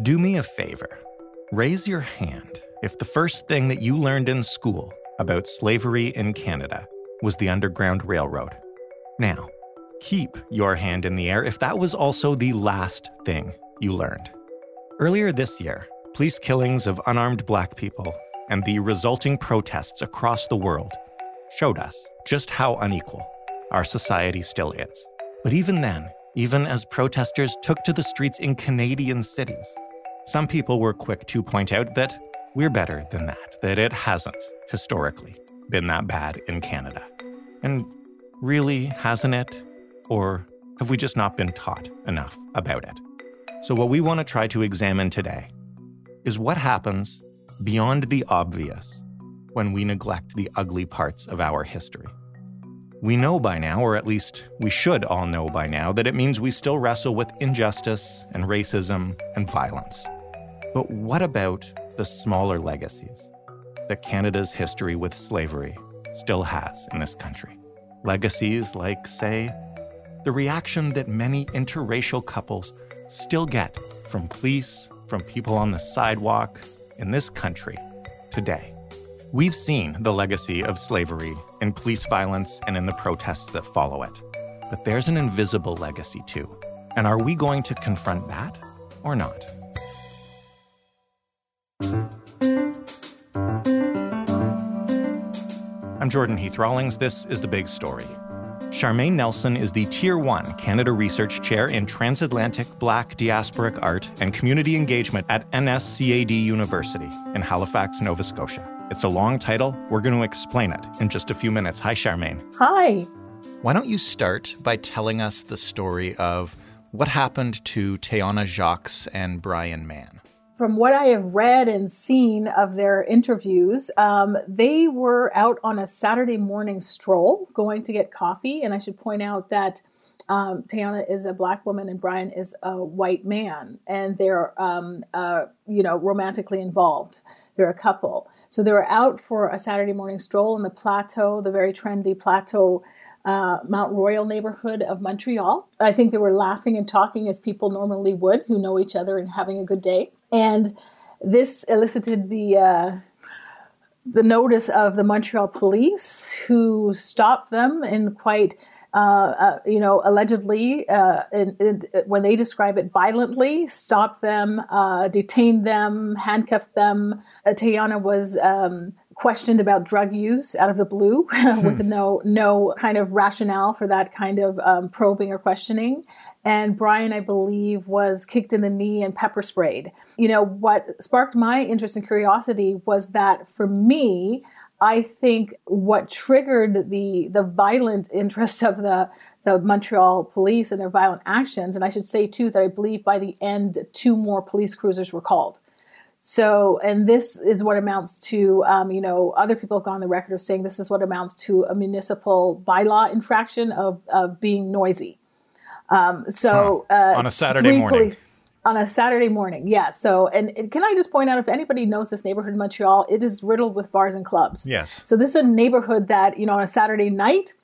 Do me a favor. Raise your hand if the first thing that you learned in school about slavery in Canada was the Underground Railroad. Now, keep your hand in the air if that was also the last thing you learned. Earlier this year, police killings of unarmed black people and the resulting protests across the world showed us just how unequal our society still is. But even then, even as protesters took to the streets in Canadian cities, some people were quick to point out that we're better than that, that it hasn't, historically, been that bad in Canada. And really, hasn't it? Or have we just not been taught enough about it? So, what we want to try to examine today is what happens beyond the obvious when we neglect the ugly parts of our history. We know by now, or at least we should all know by now, that it means we still wrestle with injustice and racism and violence. But what about the smaller legacies that Canada's history with slavery still has in this country? Legacies like, say, the reaction that many interracial couples still get from police, from people on the sidewalk in this country today. We've seen the legacy of slavery in police violence and in the protests that follow it. But there's an invisible legacy too. And are we going to confront that or not? I'm Jordan Heath Rawlings. This is The Big Story. Charmaine Nelson is the Tier 1 Canada Research Chair in Transatlantic Black Diasporic Art and Community Engagement at NSCAD University in Halifax, Nova Scotia. It's a long title. We're going to explain it in just a few minutes. Hi, Charmaine. Hi. Why don't you start by telling us the story of what happened to Tayana Jacques and Brian Mann? From what I have read and seen of their interviews, um, they were out on a Saturday morning stroll going to get coffee. And I should point out that um, Tayana is a black woman and Brian is a white man, and they're um, uh, you know romantically involved. They're a couple. So they were out for a Saturday morning stroll in the plateau, the very trendy plateau. Uh, Mount Royal neighborhood of Montreal. I think they were laughing and talking as people normally would who know each other and having a good day. And this elicited the uh, the notice of the Montreal police, who stopped them in quite uh, uh, you know, allegedly, uh, in, in, when they describe it violently, stopped them, uh, detained them, handcuffed them. Uh, Tayana was um, questioned about drug use out of the blue with hmm. no no kind of rationale for that kind of um, probing or questioning. And Brian, I believe, was kicked in the knee and pepper sprayed. You know, what sparked my interest and curiosity was that for me, I think what triggered the the violent interest of the the Montreal police and their violent actions, and I should say too that I believe by the end two more police cruisers were called. So, and this is what amounts to, um, you know, other people have gone on the record of saying this is what amounts to a municipal bylaw infraction of, of being noisy. Um, so, huh. uh, on a Saturday morning. Police, on a Saturday morning, yes. Yeah, so, and, and, can I just point out, if anybody knows this neighborhood in Montreal, it is riddled with bars and clubs. Yes. So this is a neighborhood that you know on a Saturday night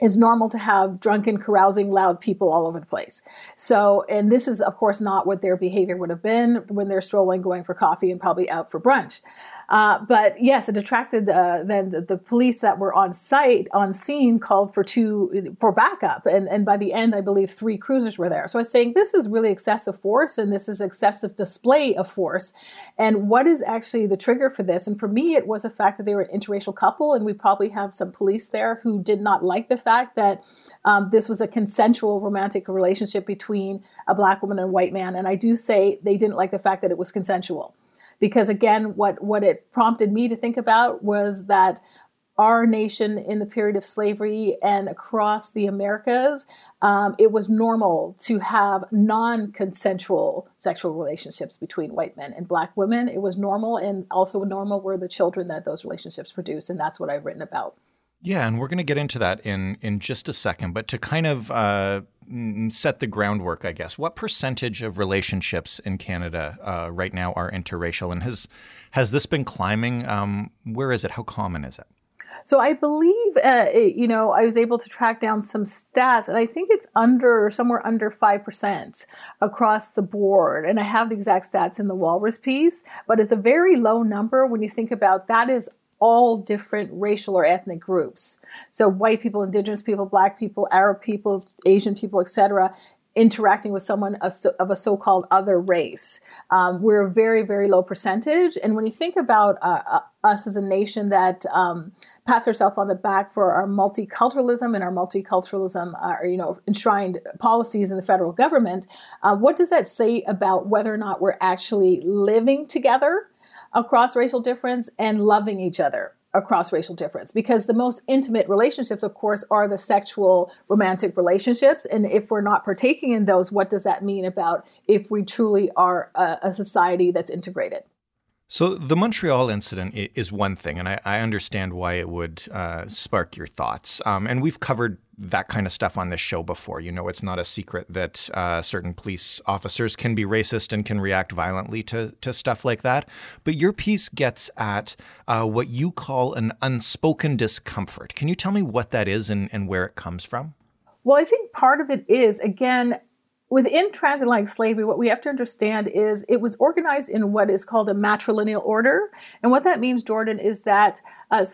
is normal to have drunken, carousing, loud people all over the place. So, and this is of course not what their behavior would have been when they're strolling, going for coffee, and probably out for brunch. Uh, but yes, it attracted uh, then the, the, police that were on site, on scene, called for two for backup, and and by the end, I believe three cruisers were there. So I was saying this is really excessive force, and this is excessive display of force. And what is actually the trigger for this? And for me, it was the fact that they were an interracial couple, and we probably have some police there who did not like the fact that. Um, this was a consensual romantic relationship between a black woman and a white man. And I do say they didn't like the fact that it was consensual because again what what it prompted me to think about was that our nation in the period of slavery and across the Americas, um, it was normal to have non consensual sexual relationships between white men and black women. It was normal, and also normal were the children that those relationships produced, And that's what I've written about. Yeah, and we're going to get into that in in just a second. But to kind of uh, set the groundwork, I guess, what percentage of relationships in Canada uh, right now are interracial, and has has this been climbing? Um, where is it? How common is it? So I believe, uh, it, you know, I was able to track down some stats, and I think it's under somewhere under five percent across the board. And I have the exact stats in the Walrus piece, but it's a very low number when you think about that is all different racial or ethnic groups. So white people, indigenous people, black people, Arab people, Asian people, etc interacting with someone of a so-called other race. Um, we're a very, very low percentage. And when you think about uh, uh, us as a nation that um, pats herself on the back for our multiculturalism and our multiculturalism, uh, you know, enshrined policies in the federal government, uh, what does that say about whether or not we're actually living together across racial difference and loving each other? across racial difference because the most intimate relationships of course are the sexual romantic relationships and if we're not partaking in those what does that mean about if we truly are a, a society that's integrated so the Montreal incident is one thing, and I, I understand why it would uh, spark your thoughts. Um, and we've covered that kind of stuff on this show before. You know, it's not a secret that uh, certain police officers can be racist and can react violently to to stuff like that. But your piece gets at uh, what you call an unspoken discomfort. Can you tell me what that is and, and where it comes from? Well, I think part of it is again within transatlantic slavery, what we have to understand is it was organized in what is called a matrilineal order. And what that means, Jordan, is that uh,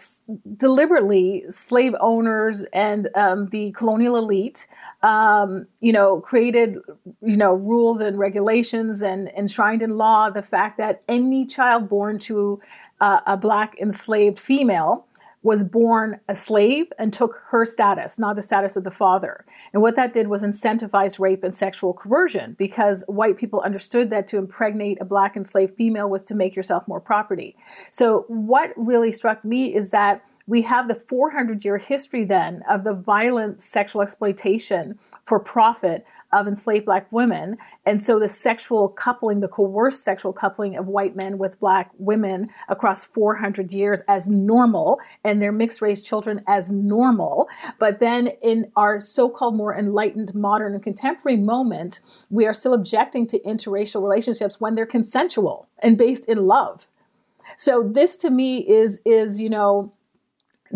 deliberately slave owners and um, the colonial elite, um, you know, created, you know, rules and regulations and enshrined in law the fact that any child born to uh, a black enslaved female was born a slave and took her status, not the status of the father. And what that did was incentivize rape and sexual coercion because white people understood that to impregnate a black enslaved female was to make yourself more property. So what really struck me is that we have the 400 year history then of the violent sexual exploitation for profit of enslaved black women. And so the sexual coupling, the coerced sexual coupling of white men with black women across 400 years as normal and their mixed race children as normal. But then in our so-called more enlightened modern and contemporary moment, we are still objecting to interracial relationships when they're consensual and based in love. So this to me is, is, you know,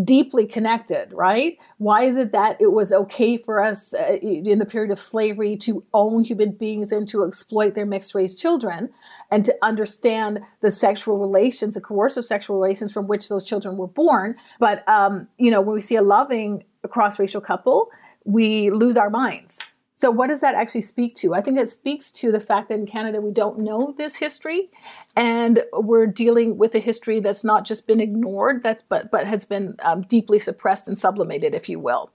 deeply connected, right? Why is it that it was okay for us uh, in the period of slavery to own human beings and to exploit their mixed race children and to understand the sexual relations, the coercive sexual relations from which those children were born? But, um, you know, when we see a loving cross racial couple, we lose our minds so, what does that actually speak to? I think it speaks to the fact that in Canada we don't know this history, and we're dealing with a history that's not just been ignored, that's but but has been um, deeply suppressed and sublimated, if you will.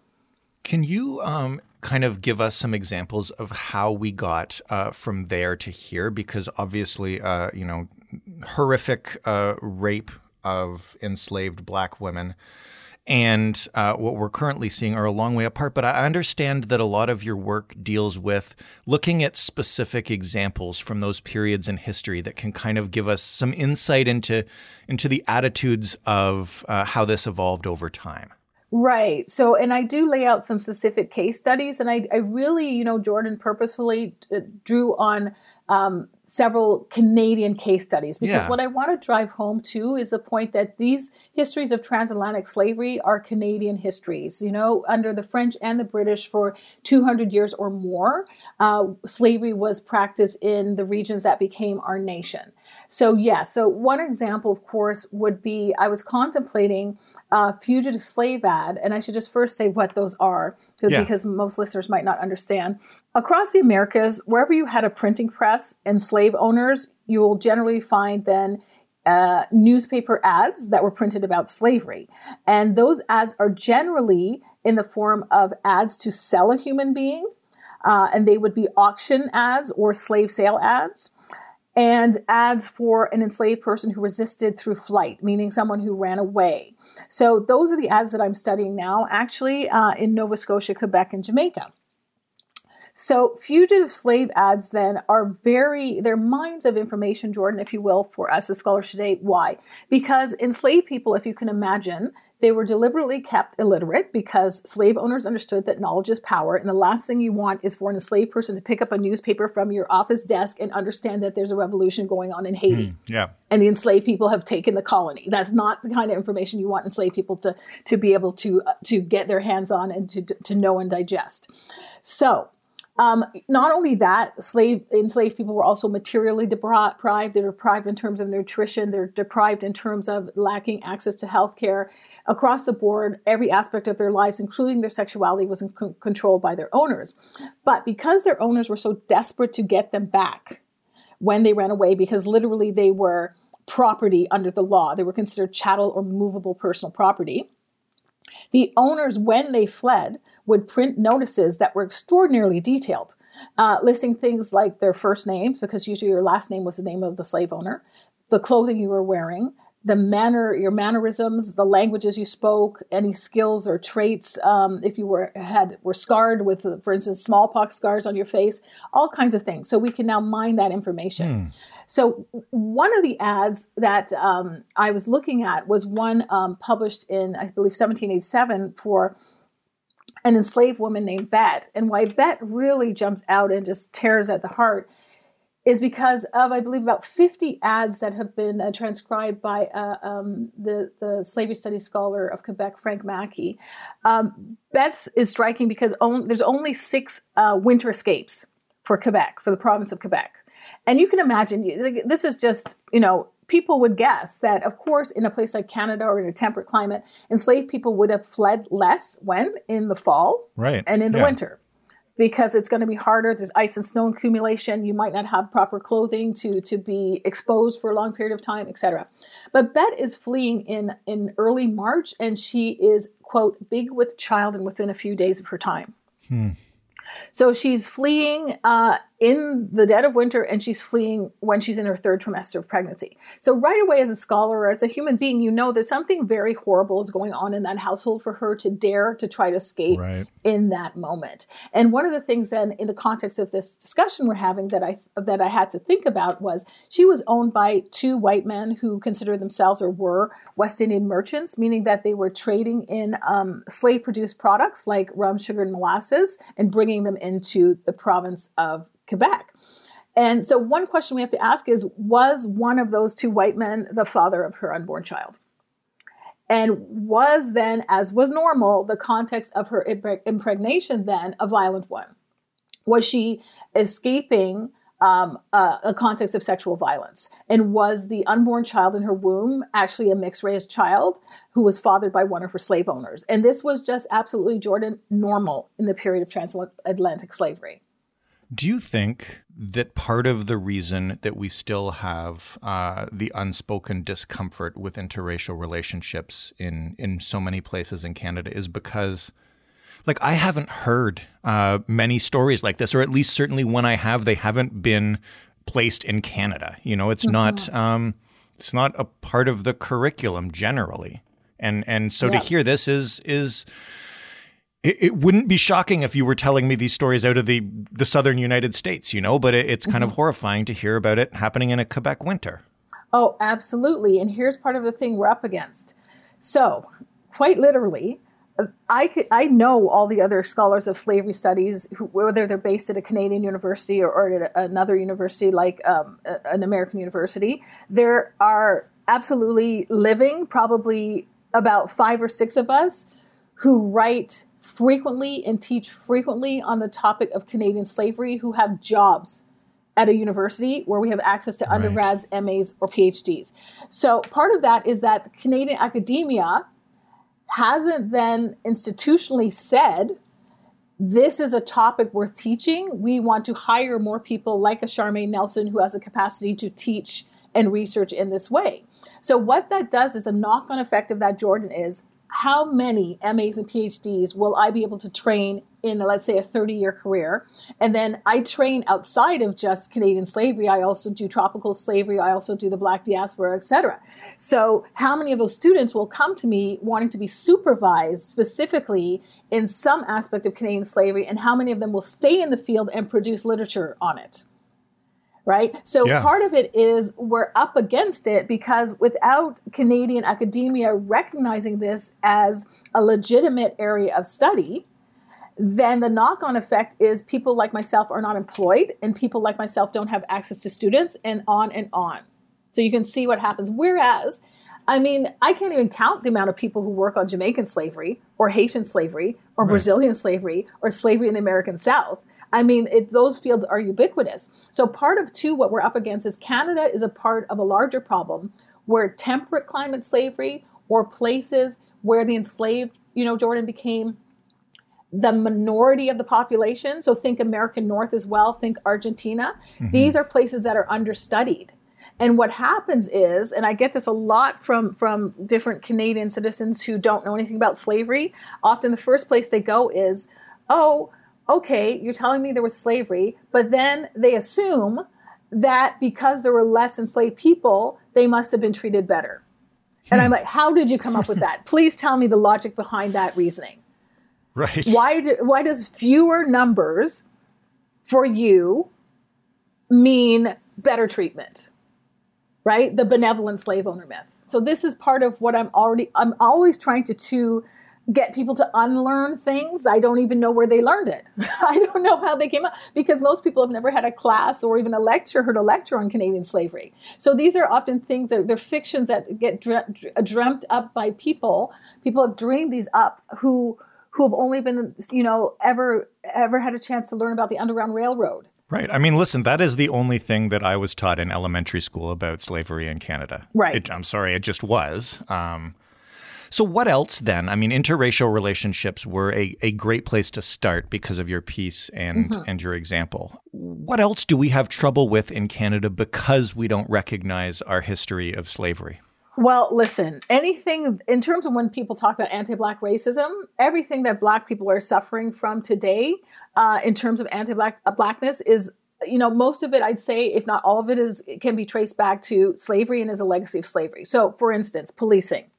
Can you um, kind of give us some examples of how we got uh, from there to here? Because obviously, uh, you know, horrific uh, rape of enslaved Black women and uh, what we're currently seeing are a long way apart. But I understand that a lot of your work deals with looking at specific examples from those periods in history that can kind of give us some insight into into the attitudes of uh, how this evolved over time. Right. So, and I do lay out some specific case studies, and I, I really, you know, Jordan purposefully uh, drew on um, several Canadian case studies because yeah. what I want to drive home to is the point that these histories of transatlantic slavery are Canadian histories. You know, under the French and the British for 200 years or more, uh, slavery was practiced in the regions that became our nation. So, yes, yeah, so one example, of course, would be I was contemplating a fugitive slave ad, and I should just first say what those are yeah. because most listeners might not understand. Across the Americas, wherever you had a printing press and slave owners, you will generally find then uh, newspaper ads that were printed about slavery. And those ads are generally in the form of ads to sell a human being, uh, and they would be auction ads or slave sale ads. And ads for an enslaved person who resisted through flight, meaning someone who ran away. So, those are the ads that I'm studying now, actually, uh, in Nova Scotia, Quebec, and Jamaica. So, fugitive slave ads then are very, they're mines of information, Jordan, if you will, for us as scholars today. Why? Because enslaved people, if you can imagine, they were deliberately kept illiterate because slave owners understood that knowledge is power. And the last thing you want is for an enslaved person to pick up a newspaper from your office desk and understand that there's a revolution going on in Haiti. Mm, yeah. And the enslaved people have taken the colony. That's not the kind of information you want enslaved people to, to be able to, uh, to get their hands on and to, to know and digest. So, um, not only that, slave enslaved people were also materially deprived. They're deprived in terms of nutrition. They're deprived in terms of lacking access to health care. Across the board, every aspect of their lives, including their sexuality, was c- controlled by their owners. But because their owners were so desperate to get them back when they ran away, because literally they were property under the law, they were considered chattel or movable personal property the owners, when they fled, would print notices that were extraordinarily detailed, uh, listing things like their first names, because usually your last name was the name of the slave owner, the clothing you were wearing, the manner, your mannerisms, the languages you spoke, any skills or traits, um, if you were had were scarred with, for instance, smallpox scars on your face, all kinds of things. So we can now mine that information. Hmm. So one of the ads that um, I was looking at was one um, published in, I believe, 1787 for an enslaved woman named Bet. And why Bet really jumps out and just tears at the heart is because of, I believe, about 50 ads that have been uh, transcribed by uh, um, the, the slavery studies scholar of Quebec, Frank Mackey. Um, Bet's is striking because on, there's only six uh, winter escapes for Quebec, for the province of Quebec. And you can imagine, this is just, you know, people would guess that, of course, in a place like Canada or in a temperate climate, enslaved people would have fled less when in the fall right. and in the yeah. winter because it's going to be harder. There's ice and snow accumulation. You might not have proper clothing to, to be exposed for a long period of time, etc. But Bet is fleeing in, in early March and she is, quote, big with child and within a few days of her time. Hmm. So she's fleeing uh, in the dead of winter and she's fleeing when she's in her third trimester of pregnancy. So, right away, as a scholar or as a human being, you know that something very horrible is going on in that household for her to dare to try to escape right. in that moment. And one of the things, then, in the context of this discussion we're having, that I that I had to think about was she was owned by two white men who considered themselves or were West Indian merchants, meaning that they were trading in um, slave produced products like rum, sugar, and molasses and bringing them into the province of Quebec. And so, one question we have to ask is Was one of those two white men the father of her unborn child? And was then, as was normal, the context of her impregnation then a violent one? Was she escaping um, a, a, context of sexual violence? And was the unborn child in her womb actually a mixed race child who was fathered by one of her slave owners? And this was just absolutely, Jordan, normal in the period of transatlantic slavery. Do you think that part of the reason that we still have uh, the unspoken discomfort with interracial relationships in in so many places in Canada is because, like, I haven't heard uh, many stories like this, or at least certainly when I have, they haven't been placed in Canada. You know, it's mm-hmm. not um, it's not a part of the curriculum generally, and and so yeah. to hear this is is it, it, wouldn't be shocking if you were telling me these stories out of the the southern United States, you know, but it, it's kind mm-hmm. of horrifying to hear about it happening in a Quebec winter. Oh, absolutely. And here's part of the thing we're up against. So, quite literally, I, could, I know all the other scholars of slavery studies, who, whether they're based at a Canadian university or, or at another university like um, an American university. There are absolutely living, probably about five or six of us who write frequently and teach frequently on the topic of Canadian slavery who have jobs at a university where we have access to right. undergrads, MAs, or PhDs. So part of that is that Canadian academia hasn't then institutionally said this is a topic worth teaching. We want to hire more people like a Charmaine Nelson who has a capacity to teach and research in this way. So what that does is a knock-on effect of that, Jordan, is how many MAs and PhDs will I be able to train in let's say a 30 year career? And then i train outside of just canadian slavery. I also do tropical slavery. I also do the black diaspora etc so how many of those students will come to me wanting to be supervised specifically in some aspect of canadian slavery and how many of them will stay in the field and produce literature on it right? So yeah. part of it is we're up against it because without Canadian academia recognizing this as a legitimate area of study, then the knock on effect is people like myself are not employed and people like myself don't have access to students and on and on. So you can see what happens. Whereas, I mean, I can't even count the amount of people who work on Jamaican slavery or Haitian slavery or right. Brazilian slavery or slavery in the American South I mean, it, those fields are ubiquitous. So part of two, what we're up against is Canada is a part of a larger problem where temperate climate slavery or places where the enslaved, you know, Jordan became the minority of the population. So think American North as well, think Argentina. Mm-hmm. These are places that are understudied. And what happens is, and I get this a lot from, from different Canadian citizens who don't know anything about slavery, often the first place they go is, oh, okay, you're telling me there was slavery, but then they assume that because there were less enslaved people, they must have been treated better. And I'm hmm. like, how did you come up with that? Please tell me the logic behind that reasoning. Right. Why, do, why does fewer numbers for you mean better treatment? Right? The benevolent slave owner myth. So this is part of what I'm already I'm always trying to to get people to unlearn things. I don't even know where they learned it. I don't know how they came up because most people have never had a class or even a lecture, heard a lecture on Canadian slavery. So these are often things that they're fictions that get dreamt up by people. People have dreamed these up who who have only been, you know, ever ever had a chance to learn about the Underground Railroad. Right. I mean, listen, that is the only thing that I was taught in elementary school about slavery in Canada. Right. It, I'm sorry, it just was. Um, so, what else then? I mean, interracial relationships were a, a great place to start because of your piece and, mm-hmm. and your example. What else do we have trouble with in Canada because we don't recognize our history of slavery? Well, listen, anything in terms of when people talk about anti Black racism, everything that Black people are suffering from today uh, in terms of anti Black uh, Blackness is you know most of it i'd say if not all of it is it can be traced back to slavery and is a legacy of slavery so for instance policing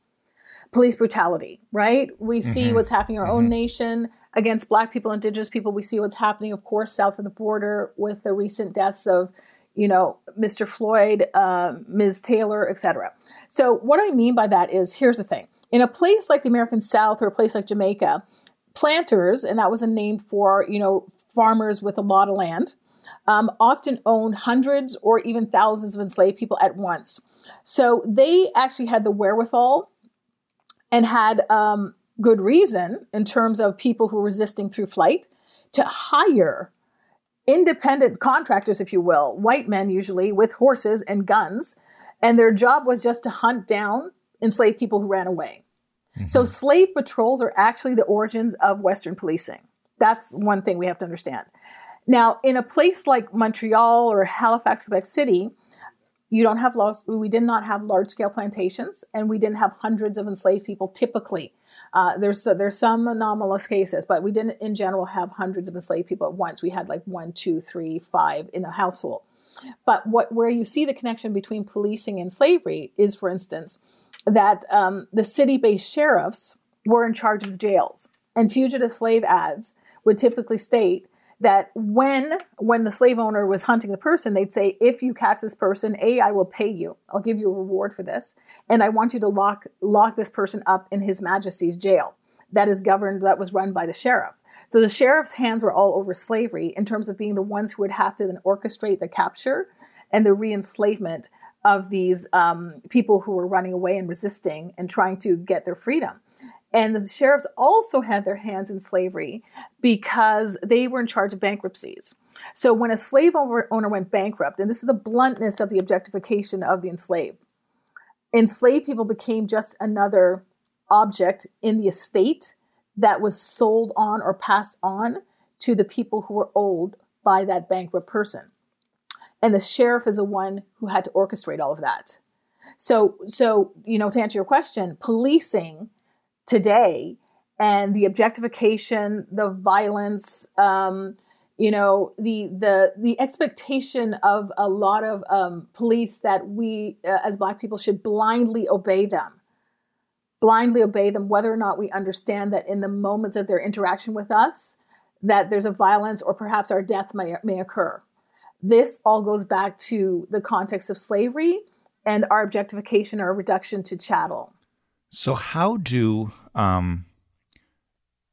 police brutality, right? We see mm-hmm. what's happening in our mm-hmm. own nation against Black people, Indigenous people. We see what's happening, of course, south of the border with the recent deaths of, you know, Mr. Floyd, uh, Ms. Taylor, etc. So, what I mean by that is here's the thing: in a place like the American South or a place like Jamaica, planters, and that was a name for you know farmers with a lot of land. Um, often owned hundreds or even thousands of enslaved people at once. So they actually had the wherewithal and had um, good reason in terms of people who were resisting through flight to hire independent contractors, if you will, white men usually with horses and guns. And their job was just to hunt down enslaved people who ran away. Mm-hmm. So slave patrols are actually the origins of Western policing. That's one thing we have to understand. Now, in a place like Montreal or Halifax, Quebec City, you don't have laws. We did not have large scale plantations, and we didn't have hundreds of enslaved people. Typically, uh, there's there's some anomalous cases, but we didn't in general have hundreds of enslaved people at once. We had like one, two, three, five in the household. But what where you see the connection between policing and slavery is, for instance, that um, the city-based sheriffs were in charge of the jails, and fugitive slave ads would typically state that when when the slave owner was hunting the person they'd say if you catch this person a i will pay you. I'll give you a reward for this. And i want you to lock lock this person up in his majesty's jail that is governed that was run by the sheriff. So the sheriff's hands were all over slavery in terms of being the ones who would have to then orchestrate the capture and the re-enslavement of these um, people who were running away and resisting and trying to get their freedom and the sheriffs also had their hands in slavery because they were in charge of bankruptcies. So when a slave owner went bankrupt, and this is the bluntness of the objectification of the enslaved, enslaved people became just another object in the estate that was sold on or passed on to the people who were owed by that bankrupt person. And the sheriff is the one who had to orchestrate all of that. So, so you know, to answer your question, policing today and the objectification, the violence, um, you know, the the the expectation of a lot of um, police that we uh, as Black people should blindly obey them, blindly obey them, whether or not we understand that in the moments of their interaction with us, that there's a violence or perhaps our death may may occur. This all goes back to the context of slavery and our objectification or reduction to chattel. So, how do um,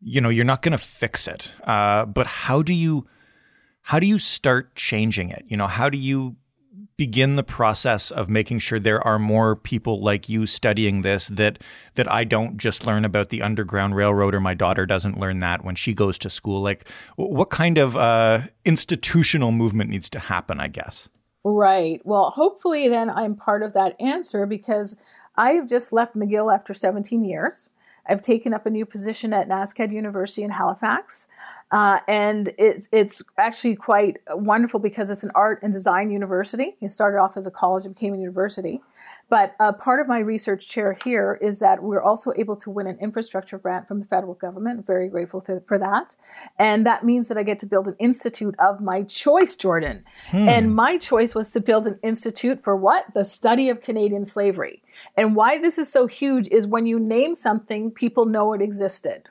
you know? You're not going to fix it, uh, but how do you how do you start changing it? You know, how do you begin the process of making sure there are more people like you studying this that that I don't just learn about the underground railroad or my daughter doesn't learn that when she goes to school like what kind of uh, institutional movement needs to happen I guess Right. Well, hopefully then I'm part of that answer because I have just left McGill after 17 years. I've taken up a new position at NSCAD University in Halifax. Uh, and it's it's actually quite wonderful because it's an art and design university. It started off as a college and became a university. But uh, part of my research chair here is that we're also able to win an infrastructure grant from the federal government. very grateful to, for that. And that means that I get to build an institute of my choice, Jordan. Hmm. And my choice was to build an institute for what? The study of Canadian slavery. And why this is so huge is when you name something, people know it existed.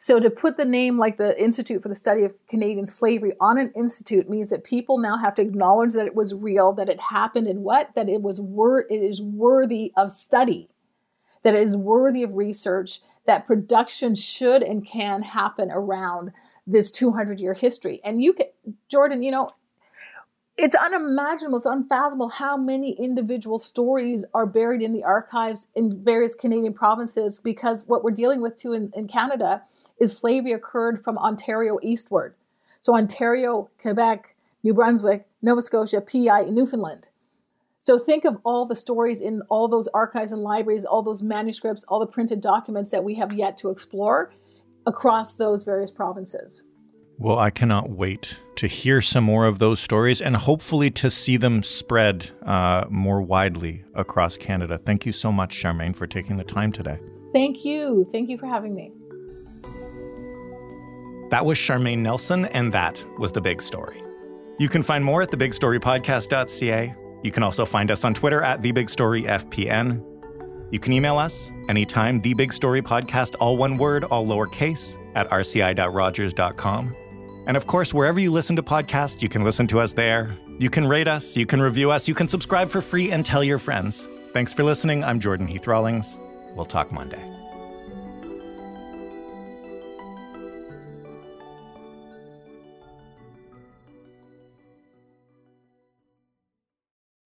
So to put the name like the Institute for the Study of Canadian Slavery on an institute means that people now have to acknowledge that it was real, that it happened, and what? That it was wor- it is worthy of study, that it is worthy of research, that production should and can happen around this 200 year history. And you can, Jordan, you know, it's unimaginable, it's unfathomable how many individual stories are buried in the archives in various Canadian provinces because what we're dealing with too in, in Canada is slavery occurred from Ontario eastward. So Ontario, Quebec, New Brunswick, Nova Scotia, PEI, and Newfoundland. So think of all the stories in all those archives and libraries, all those manuscripts, all the printed documents that we have yet to explore across those various provinces. Well, I cannot wait to hear some more of those stories and hopefully to see them spread uh, more widely across Canada. Thank you so much, Charmaine, for taking the time today. Thank you. Thank you for having me. That was Charmaine Nelson, and that was The Big Story. You can find more at thebigstorypodcast.ca. You can also find us on Twitter at TheBigStoryFPN. You can email us anytime, TheBigStoryPodcast, all one word, all lowercase, at rci.rogers.com. And of course, wherever you listen to podcasts, you can listen to us there. You can rate us, you can review us, you can subscribe for free and tell your friends. Thanks for listening. I'm Jordan Heath Rawlings. We'll talk Monday.